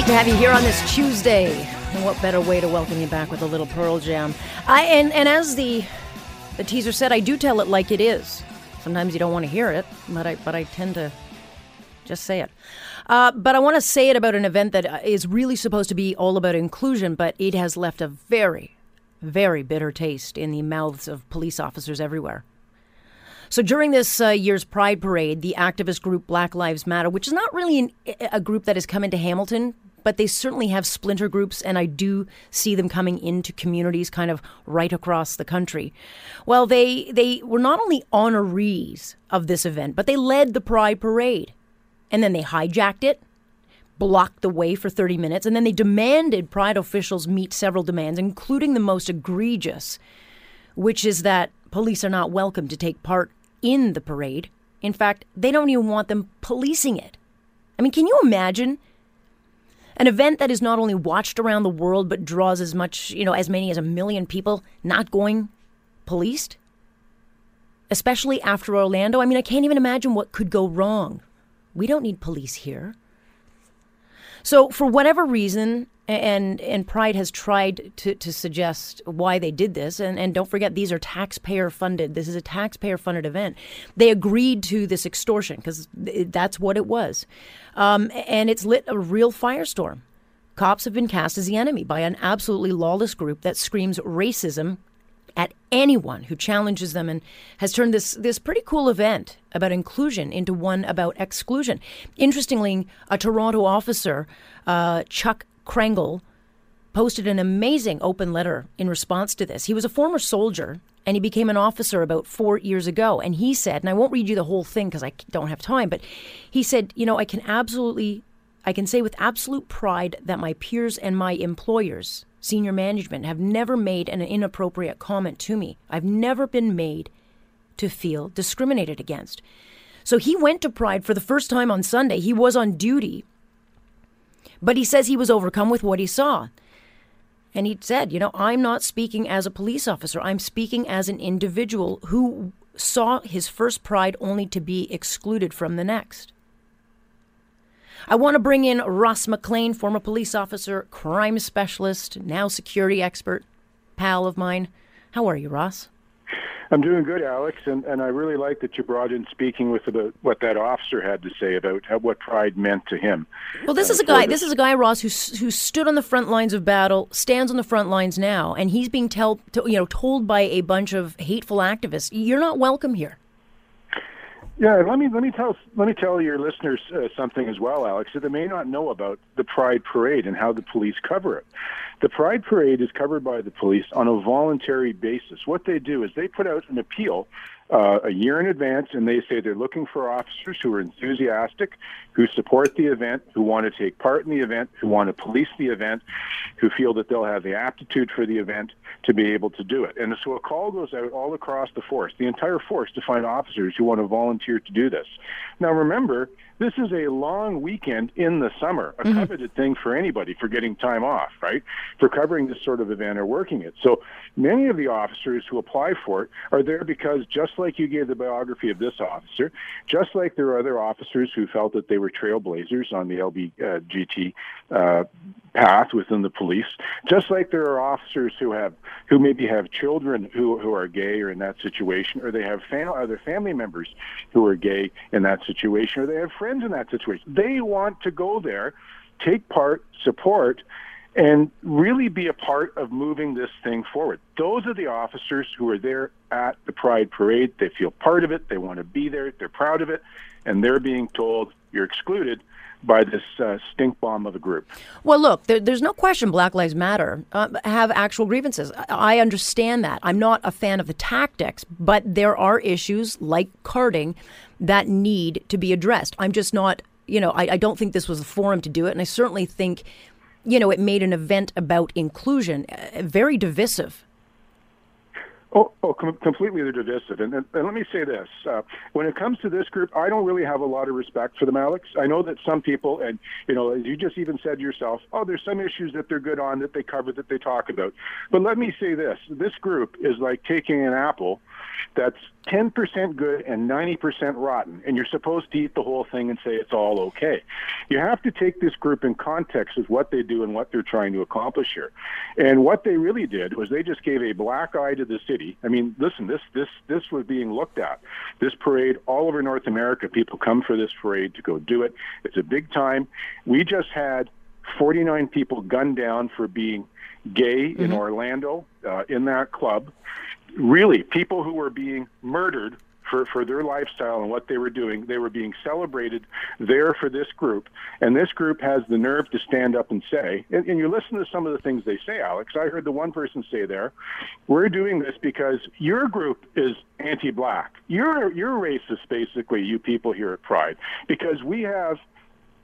Great to have you here on this Tuesday. And what better way to welcome you back with a little Pearl Jam? I and, and as the the teaser said, I do tell it like it is. Sometimes you don't want to hear it, but I but I tend to just say it. Uh, but I want to say it about an event that is really supposed to be all about inclusion, but it has left a very, very bitter taste in the mouths of police officers everywhere. So during this uh, year's Pride Parade, the activist group Black Lives Matter, which is not really an, a group that has come into Hamilton, but they certainly have splinter groups, and I do see them coming into communities kind of right across the country. Well, they they were not only honorees of this event, but they led the Pride Parade, and then they hijacked it, blocked the way for 30 minutes, and then they demanded Pride officials meet several demands, including the most egregious, which is that police are not welcome to take part in the parade. In fact, they don't even want them policing it. I mean, can you imagine an event that is not only watched around the world but draws as much, you know, as many as a million people not going policed? Especially after Orlando. I mean, I can't even imagine what could go wrong. We don't need police here. So, for whatever reason, and and Pride has tried to, to suggest why they did this. And, and don't forget, these are taxpayer funded. This is a taxpayer funded event. They agreed to this extortion because that's what it was. Um, and it's lit a real firestorm. Cops have been cast as the enemy by an absolutely lawless group that screams racism at anyone who challenges them and has turned this this pretty cool event about inclusion into one about exclusion. Interestingly, a Toronto officer, uh, Chuck Krangle posted an amazing open letter in response to this. He was a former soldier and he became an officer about four years ago. And he said, and I won't read you the whole thing because I don't have time, but he said, you know, I can absolutely, I can say with absolute pride that my peers and my employers, senior management, have never made an inappropriate comment to me. I've never been made to feel discriminated against. So he went to Pride for the first time on Sunday. He was on duty but he says he was overcome with what he saw. And he said, you know, I'm not speaking as a police officer. I'm speaking as an individual who saw his first pride only to be excluded from the next. I want to bring in Ross McLean, former police officer, crime specialist, now security expert, pal of mine. How are you, Ross? I'm doing good, Alex, and, and I really like that you brought in speaking with about what that officer had to say about how, what pride meant to him. Well, this uh, is a guy. This is a guy, Ross, who who stood on the front lines of battle, stands on the front lines now, and he's being tell, to, you know told by a bunch of hateful activists, "You're not welcome here." Yeah, let me let me tell let me tell your listeners uh, something as well, Alex, that they may not know about the Pride Parade and how the police cover it. The Pride Parade is covered by the police on a voluntary basis. What they do is they put out an appeal uh, a year in advance, and they say they're looking for officers who are enthusiastic, who support the event, who want to take part in the event, who want to police the event, who feel that they'll have the aptitude for the event to be able to do it. And so a call goes out all across the force, the entire force, to find officers who want to volunteer to do this. Now, remember, this is a long weekend in the summer, a mm-hmm. coveted thing for anybody for getting time off, right? For covering this sort of event or working it. So many of the officers who apply for it are there because just like you gave the biography of this officer, just like there are other officers who felt that they were trailblazers on the LBGT uh, path within the police, just like there are officers who have who maybe have children who who are gay or in that situation, or they have fam- other family members who are gay in that situation, or they have friends in that situation. They want to go there, take part, support, and really be a part of moving this thing forward. Those are the officers who are there at the Pride Parade. They feel part of it. They want to be there. They're proud of it, and they're being told you're excluded by this uh, stink bomb of a group. Well, look, there, there's no question Black Lives Matter uh, have actual grievances. I understand that. I'm not a fan of the tactics, but there are issues like carding that need to be addressed. I'm just not, you know, I, I don't think this was the forum to do it. And I certainly think, you know, it made an event about inclusion uh, very divisive Oh, oh com- completely they're divisive. And, and, and, let me say this: uh, when it comes to this group, I don't really have a lot of respect for them, Alex. I know that some people, and you know, as you just even said yourself, oh, there's some issues that they're good on that they cover that they talk about. But let me say this: this group is like taking an apple that's 10% good and 90% rotten, and you're supposed to eat the whole thing and say it's all okay. You have to take this group in context of what they do and what they're trying to accomplish here. And what they really did was they just gave a black eye to the city. I mean, listen, this this this was being looked at. This parade all over North America, people come for this parade to go do it. It's a big time. We just had 49 people gunned down for being gay mm-hmm. in Orlando uh, in that club really people who were being murdered for, for their lifestyle and what they were doing. They were being celebrated there for this group. And this group has the nerve to stand up and say, and, and you listen to some of the things they say, Alex. I heard the one person say there, we're doing this because your group is anti black. You're, you're racist, basically, you people here at Pride, because we have,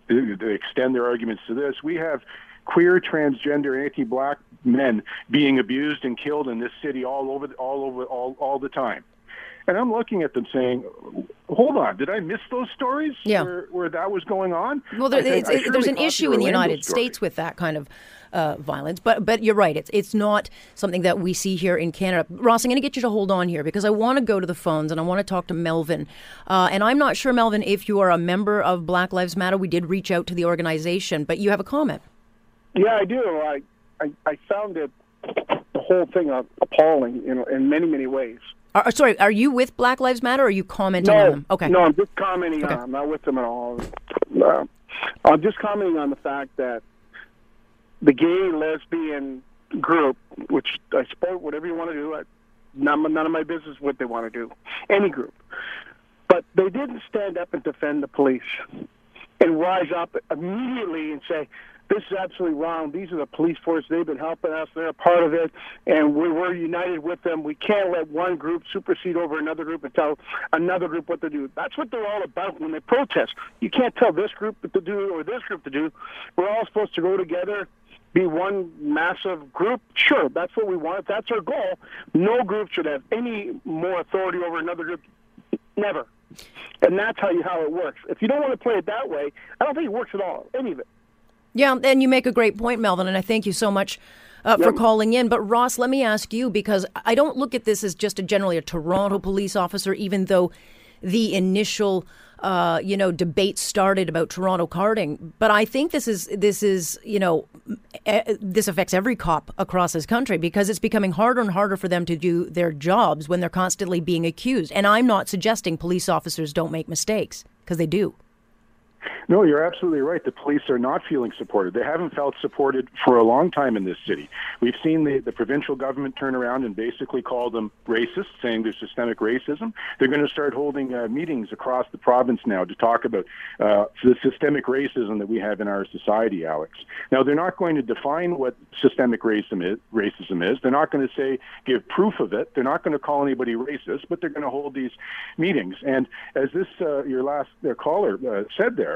to extend their arguments to this, we have queer, transgender, anti-black men being abused and killed in this city all over, all over, all, all the time. And I'm looking at them saying, "Hold on, did I miss those stories? Yeah. where, where that was going on." Well, there, there's an issue in the United. States with that kind of uh, violence, but but you're right. It's it's not something that we see here in Canada. Ross, I'm going to get you to hold on here because I want to go to the phones and I want to talk to Melvin. Uh, and I'm not sure, Melvin, if you are a member of Black Lives Matter. We did reach out to the organization, but you have a comment. Yeah, I do. I I, I found it the whole thing appalling in in many many ways. Are, sorry, are you with Black Lives Matter? or Are you commenting no, on them? Okay. No, I'm just commenting okay. on. I'm not with them at all. Uh, I'm just commenting on the fact that the gay lesbian group, which I support whatever you want to do, I, none, none of my business what they want to do, any group, but they didn't stand up and defend the police and rise up immediately and say, this is absolutely wrong. These are the police force. They've been helping us. They're a part of it, and we're, we're united with them. We can't let one group supersede over another group and tell another group what to do. That's what they're all about when they protest. You can't tell this group what to do or this group to do. We're all supposed to go together be one massive group? Sure, that's what we want. If that's our goal, no group should have any more authority over another group. Never. And that's how you how it works. If you don't want to play it that way, I don't think it works at all. Any of it. Yeah, and you make a great point, Melvin, and I thank you so much uh, for calling in. But Ross, let me ask you because I don't look at this as just a generally a Toronto police officer, even though the initial uh, you know debate started about Toronto carding. But I think this is this is you know this affects every cop across this country because it's becoming harder and harder for them to do their jobs when they're constantly being accused. And I'm not suggesting police officers don't make mistakes because they do. No, you're absolutely right. The police are not feeling supported. They haven't felt supported for a long time in this city. We've seen the, the provincial government turn around and basically call them racist, saying there's systemic racism. They're going to start holding uh, meetings across the province now to talk about uh, the systemic racism that we have in our society, Alex. Now, they're not going to define what systemic racism is. Racism is. They're not going to say give proof of it. They're not going to call anybody racist, but they're going to hold these meetings. And as this uh, your last uh, caller uh, said there,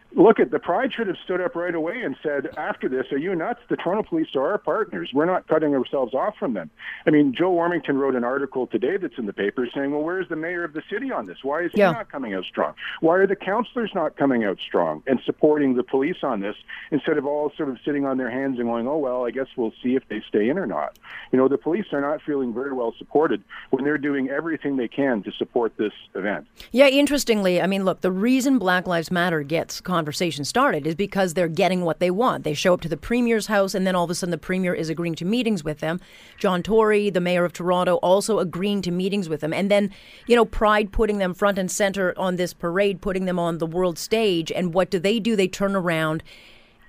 look at the pride should have stood up right away and said after this are you nuts? The toronto police are our partners. We're not cutting ourselves off from them. I mean joe warmington wrote an article today that's in the paper saying well where's the mayor of the city on this? Why is he yeah. not coming out strong? Why are the councillors not coming out strong and supporting the police on this instead of all sort of sitting on their hands and going oh well i guess we'll see if they stay in or not? You know the police are not feeling very well supported when they're doing everything they can to support this event. Yeah interestingly i mean look the reason black lives matter gets conversation started is because they're getting what they want. They show up to the premier's house, and then all of a sudden the premier is agreeing to meetings with them. John Tory, the mayor of Toronto, also agreeing to meetings with them. And then, you know, Pride putting them front and center on this parade, putting them on the world stage. And what do they do? They turn around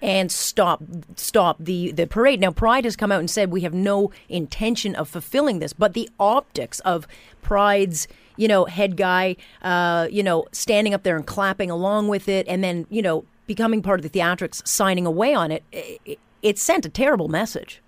and stop stop the the parade. Now Pride has come out and said we have no intention of fulfilling this, but the optics of Pride's you know, head guy, uh, you know, standing up there and clapping along with it, and then, you know, becoming part of the theatrics, signing away on it, it, it sent a terrible message.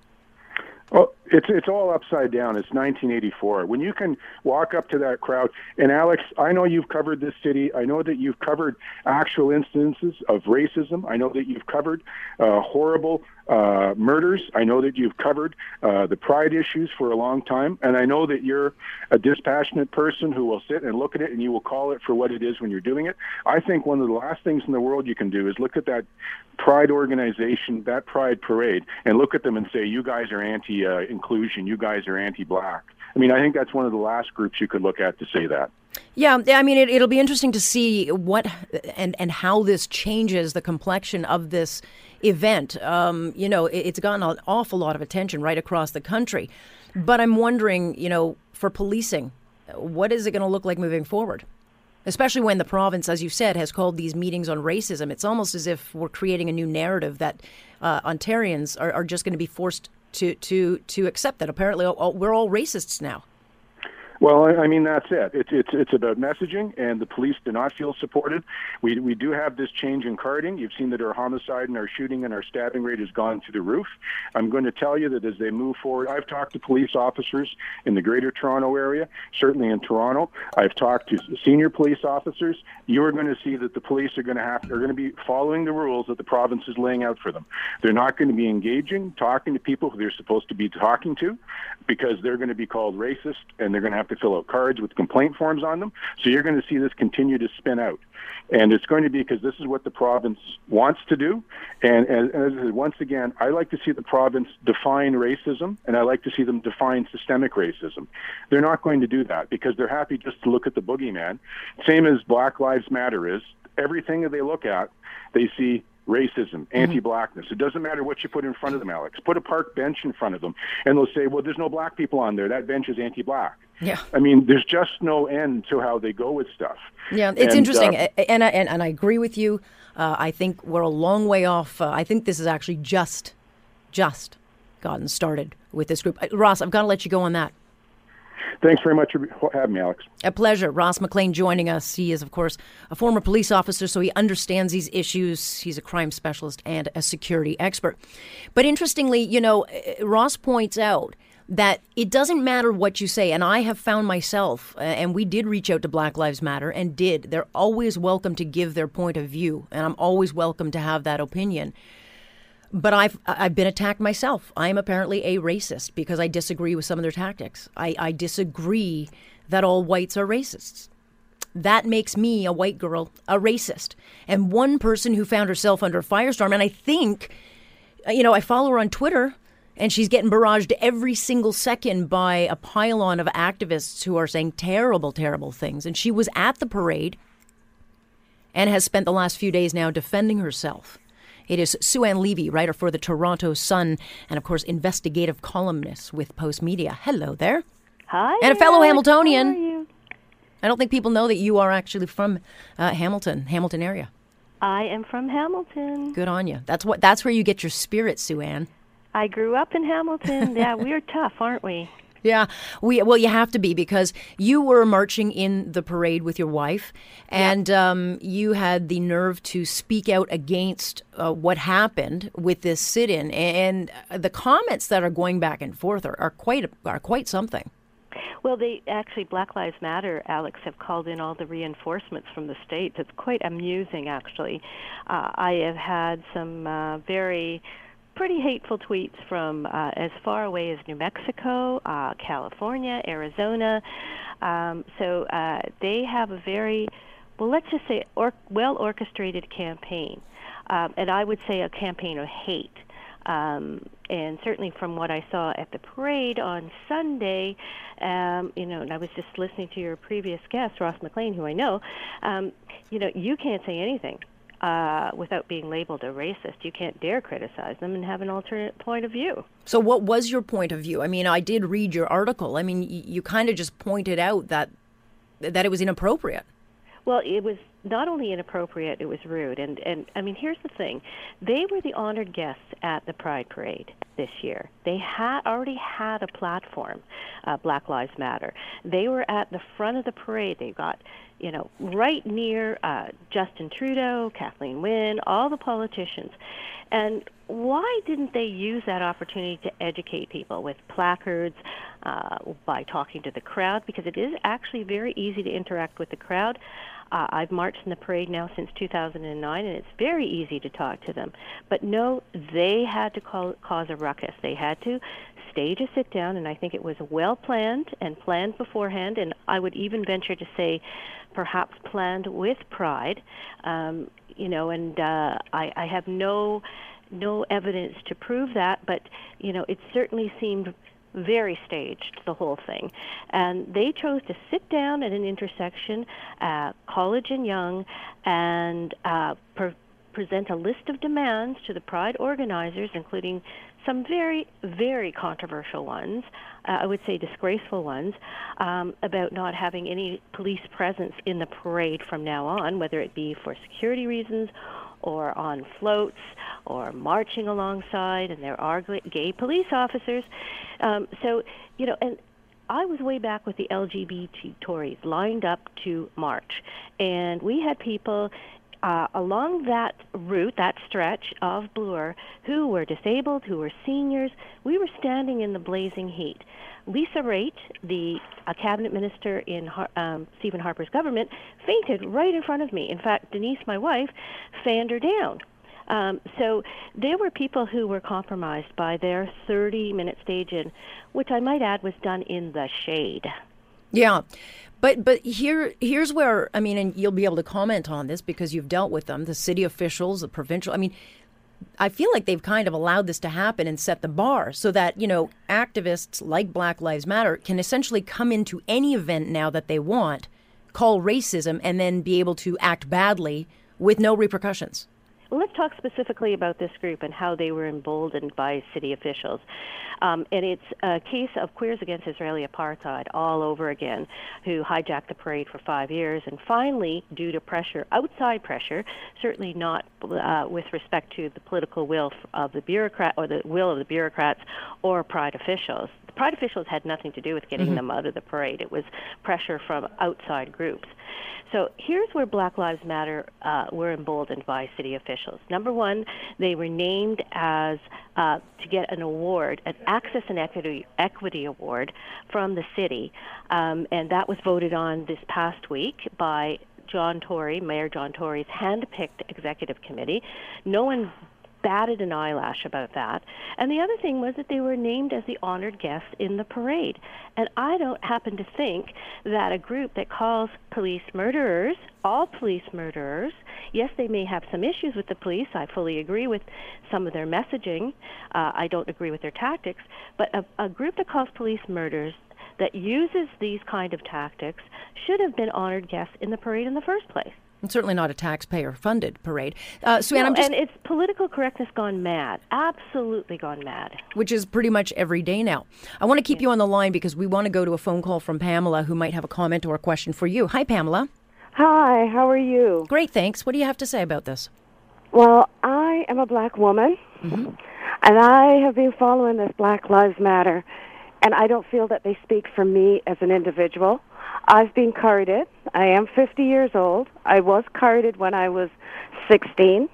Well, it's it's all upside down. It's 1984. When you can walk up to that crowd, and Alex, I know you've covered this city. I know that you've covered actual instances of racism. I know that you've covered uh, horrible uh, murders. I know that you've covered uh, the pride issues for a long time, and I know that you're a dispassionate person who will sit and look at it and you will call it for what it is when you're doing it. I think one of the last things in the world you can do is look at that pride organization, that pride parade, and look at them and say, "You guys are anti." Uh, inclusion. You guys are anti-black. I mean, I think that's one of the last groups you could look at to say that. Yeah, I mean, it, will be interesting to see what and and how this changes the complexion of this event. Um, you know, it, it's gotten an awful lot of attention right across the country, but I'm wondering, you know, for policing, what is it going to look like moving forward? Especially when the province, as you said, has called these meetings on racism. It's almost as if we're creating a new narrative that uh, Ontarians are, are just going to be forced to to to accept that apparently we're all racists now. Well, I mean that's it. It's it's it's about messaging, and the police do not feel supported. We we do have this change in carding. You've seen that our homicide and our shooting and our stabbing rate has gone to the roof. I'm going to tell you that as they move forward, I've talked to police officers in the Greater Toronto area, certainly in Toronto. I've talked to senior police officers. You are going to see that the police are going to have are going to be following the rules that the province is laying out for them. They're not going to be engaging, talking to people who they're supposed to be talking to, because they're going to be called racist and they're going to have to fill out cards with complaint forms on them. So you're going to see this continue to spin out. And it's going to be because this is what the province wants to do. And, and, and once again, I like to see the province define racism, and I like to see them define systemic racism. They're not going to do that because they're happy just to look at the boogeyman. Same as Black Lives Matter is. Everything that they look at, they see racism, mm-hmm. anti-blackness. It doesn't matter what you put in front of them, Alex. Put a park bench in front of them, and they'll say, "Well, there's no black people on there. That bench is anti-black." Yeah. I mean, there's just no end to how they go with stuff. Yeah, it's and, interesting, uh, and, I, and and I agree with you. Uh, I think we're a long way off. Uh, I think this is actually just, just gotten started with this group. Uh, Ross, I've got to let you go on that. Thanks very much for having me, Alex. A pleasure. Ross McLean joining us. He is, of course, a former police officer, so he understands these issues. He's a crime specialist and a security expert. But interestingly, you know, uh, Ross points out that it doesn't matter what you say. And I have found myself, uh, and we did reach out to Black Lives Matter and did. They're always welcome to give their point of view, and I'm always welcome to have that opinion. But I've I've been attacked myself. I'm apparently a racist because I disagree with some of their tactics. I, I disagree that all whites are racists. That makes me, a white girl, a racist. And one person who found herself under a firestorm, and I think, uh, you know, I follow her on Twitter, and she's getting barraged every single second by a pylon of activists who are saying terrible, terrible things. And she was at the parade and has spent the last few days now defending herself. It is Sue Ann Levy, writer for the Toronto Sun, and of course, investigative columnist with Postmedia. Hello there. Hi. And a fellow Alex. Hamiltonian. I don't think people know that you are actually from uh, Hamilton, Hamilton area. I am from Hamilton. Good on you. That's what. That's where you get your spirit, Sue Ann. I grew up in Hamilton. yeah, we're tough, aren't we? Yeah, we well, you have to be because you were marching in the parade with your wife, and yep. um, you had the nerve to speak out against uh, what happened with this sit-in, and the comments that are going back and forth are, are quite are quite something. Well, they actually Black Lives Matter, Alex, have called in all the reinforcements from the states. It's quite amusing, actually. Uh, I have had some uh, very pretty hateful tweets from uh, as far away as New Mexico, uh, California, Arizona. Um, so uh, they have a very, well, let's just say, or, well orchestrated campaign. Um, and I would say a campaign of hate. Um, and certainly from what I saw at the parade on Sunday, um, you know, and I was just listening to your previous guest, Ross McLean, who I know, um, you know, you can't say anything uh, without being labeled a racist. You can't dare criticize them and have an alternate point of view. So, what was your point of view? I mean, I did read your article. I mean, you, you kind of just pointed out that that it was inappropriate. Well, it was not only inappropriate, it was rude. And and I mean, here's the thing: they were the honored guests at the Pride Parade this year. They had already had a platform, uh, Black Lives Matter. They were at the front of the parade. They got you know, right near uh, Justin Trudeau, Kathleen Wynne, all the politicians. And why didn't they use that opportunity to educate people with placards, uh, by talking to the crowd? Because it is actually very easy to interact with the crowd. Uh, I've marched in the parade now since 2009, and it's very easy to talk to them. But no, they had to call, cause a ruckus. They had to stage a sit down, and I think it was well planned and planned beforehand. And I would even venture to say perhaps planned with pride, um, you know, and uh, I, I have no no evidence to prove that, but you know, it certainly seemed very staged, the whole thing. And they chose to sit down at an intersection, uh, College and Yonge, and uh, per- present a list of demands to the Pride organizers, including some very, very controversial ones, uh, I would say disgraceful ones, um, about not having any police presence in the parade from now on, whether it be for security reasons or on floats or marching alongside, and there are gay police officers. Um, so, you know, and I was way back with the LGBT Tories lined up to march, and we had people uh, along that route, that stretch of Bloor, who were disabled, who were seniors. We were standing in the blazing heat. Lisa Raitt, the uh, cabinet minister in um, Stephen Harper's government, fainted right in front of me. In fact, Denise, my wife, fanned her down. Um, so there were people who were compromised by their 30 minute stage in, which I might add was done in the shade. Yeah. But but here here's where I mean, and you'll be able to comment on this because you've dealt with them, the city officials, the provincial. I mean, I feel like they've kind of allowed this to happen and set the bar so that you know activists like Black Lives Matter can essentially come into any event now that they want, call racism, and then be able to act badly with no repercussions. Well, let's talk specifically about this group and how they were emboldened by city officials. Um, and it's a case of queers against Israeli apartheid all over again, who hijacked the parade for five years. And finally, due to pressure, outside pressure, certainly not uh, with respect to the political will of the bureaucrat or the will of the bureaucrats or pride officials, pride officials had nothing to do with getting mm-hmm. them out of the parade. It was pressure from outside groups. So here's where Black Lives Matter uh, were emboldened by city officials. Number one, they were named as uh, to get an award, an Access and Equity, Equity Award from the city, um, and that was voted on this past week by John Tory, Mayor John Tory's hand-picked executive committee. No one batted an eyelash about that. And the other thing was that they were named as the honored guests in the parade. And I don't happen to think that a group that calls police murderers, all police murderers, yes, they may have some issues with the police. I fully agree with some of their messaging. Uh, I don't agree with their tactics. But a, a group that calls police murderers that uses these kind of tactics should have been honored guests in the parade in the first place. And certainly not a taxpayer-funded parade. Uh, no, I'm just, and it's political correctness gone mad, absolutely gone mad. Which is pretty much every day now. I want to keep yeah. you on the line because we want to go to a phone call from Pamela, who might have a comment or a question for you. Hi, Pamela. Hi. How are you? Great, thanks. What do you have to say about this? Well, I am a black woman, mm-hmm. and I have been following this Black Lives Matter, and I don't feel that they speak for me as an individual. I've been carded. I am 50 years old. I was carded when I was 16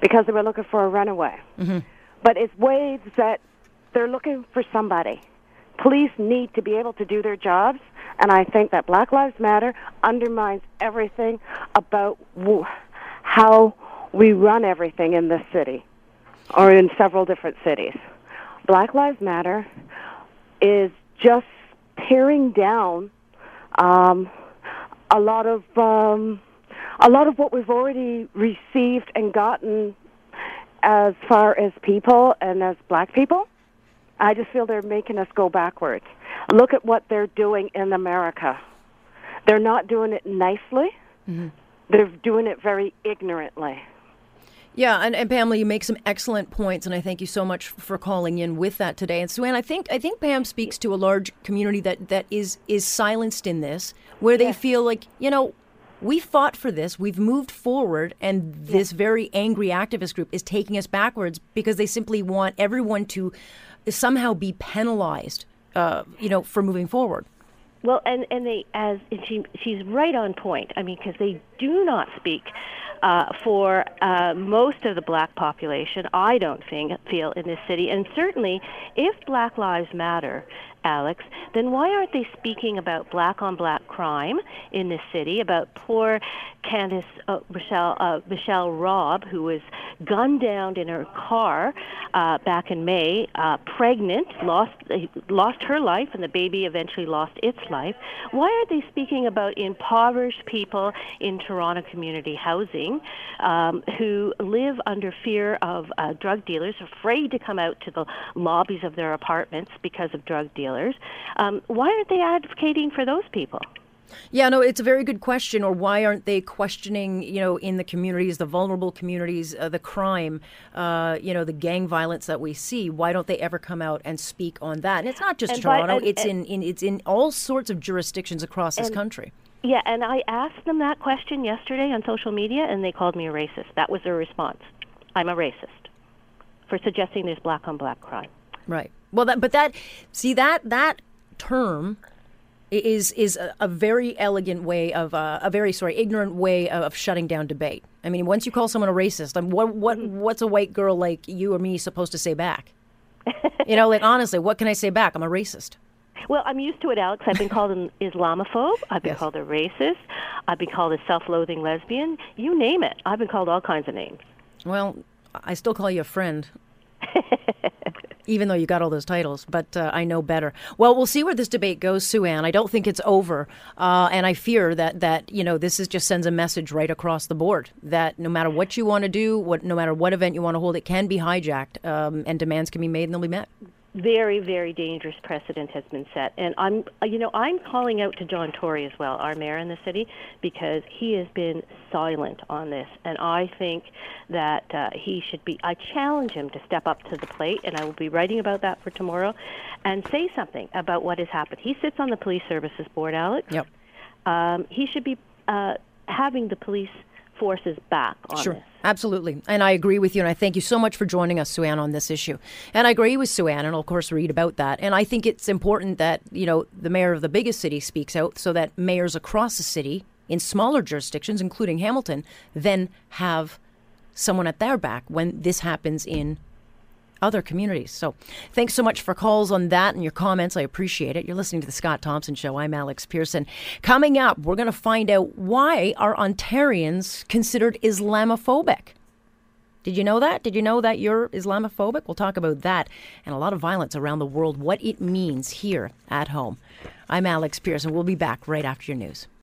because they were looking for a runaway. Mm-hmm. But it's ways that they're looking for somebody. Police need to be able to do their jobs, and I think that Black Lives Matter undermines everything about w- how we run everything in this city or in several different cities. Black Lives Matter is just tearing down um, a lot of um, a lot of what we've already received and gotten as far as people and as black people. I just feel they're making us go backwards. Look at what they're doing in America. They're not doing it nicely. Mm-hmm. They're doing it very ignorantly. Yeah, and, and Pamela, you make some excellent points, and I thank you so much for calling in with that today. And Sue-Ann, I think I think Pam speaks to a large community that, that is is silenced in this, where they yes. feel like you know we fought for this, we've moved forward, and this very angry activist group is taking us backwards because they simply want everyone to somehow be penalized, uh, you know, for moving forward. Well, and and they as and she she's right on point. I mean, because they do not speak uh, for uh, most of the black population, I don't think, feel in this city. And certainly, if Black Lives Matter Alex, then why aren't they speaking about black on black crime in this city, about poor Candice uh, Michelle, uh, Michelle Robb, who was gunned down in her car uh, back in May, uh, pregnant, lost, lost her life, and the baby eventually lost its life? Why aren't they speaking about impoverished people in Toronto community housing um, who live under fear of uh, drug dealers, afraid to come out to the lobbies of their apartments because of drug dealers? Um, why aren't they advocating for those people? Yeah, no, it's a very good question. Or why aren't they questioning, you know, in the communities, the vulnerable communities, uh, the crime, uh, you know, the gang violence that we see? Why don't they ever come out and speak on that? And it's not just And by- Toronto; and- it's and- in, in it's in all sorts of jurisdictions across this country. Yeah, and I asked them that question yesterday on social media, and they called me a racist. That was their response. I'm a racist for suggesting there's black on black crime. Right. Well, that but that see that that term is is a, a very elegant way of uh, a very sorry ignorant way of, of shutting down debate. I mean, once you call someone a racist, I mean, what what what's a white girl like you or me supposed to say back? you know, like honestly, what can I say back? I'm a racist. Well, I'm used to it, Alex. I've been called an Islamophobe. I've been Yes. called a racist. I've been called a self-loathing lesbian. You name it. I've been called all kinds of names. Well, I still call you a friend. Even though you got all those titles, but uh, I know better. Well, we'll see where this debate goes, Sue Ann. I don't think it's over, uh, and I fear that that you know this is just sends a message right across the board that no matter what you want to do, what no matter what event you want to hold, it can be hijacked, um, and demands can be made and they'll be met. Very, very dangerous precedent has been set. And I'm, you know, I'm calling out to John Tory as well, our mayor in the city, because he has been silent on this. And I think that uh, he should be, I challenge him to step up to the plate, and I will be writing about that for tomorrow, and say something about what has happened. He sits on the police services board, Alex. Yep. Um, he should be uh, having the police forces back on Sure, this. absolutely. And I agree with you. And I thank you so much for joining us, Sue-Ann, on this issue. And I agree with Sue-Ann, and I'll, of course, read about that. And I think it's important that, you know, the mayor of the biggest city speaks out so that mayors across the city in smaller jurisdictions, including Hamilton, then have someone at their back when this happens in other communities. So thanks so much for calls on that and your comments. I appreciate it. You're listening to the Scott Thompson Show. I'm Alex Pearson. Coming up, we're going to find out why are Ontarians considered Islamophobic? Did you know that? Did you know that you're Islamophobic? We'll talk about that and a lot of violence around the world, what it means here at home. I'm Alex Pearson. We'll be back right after your news.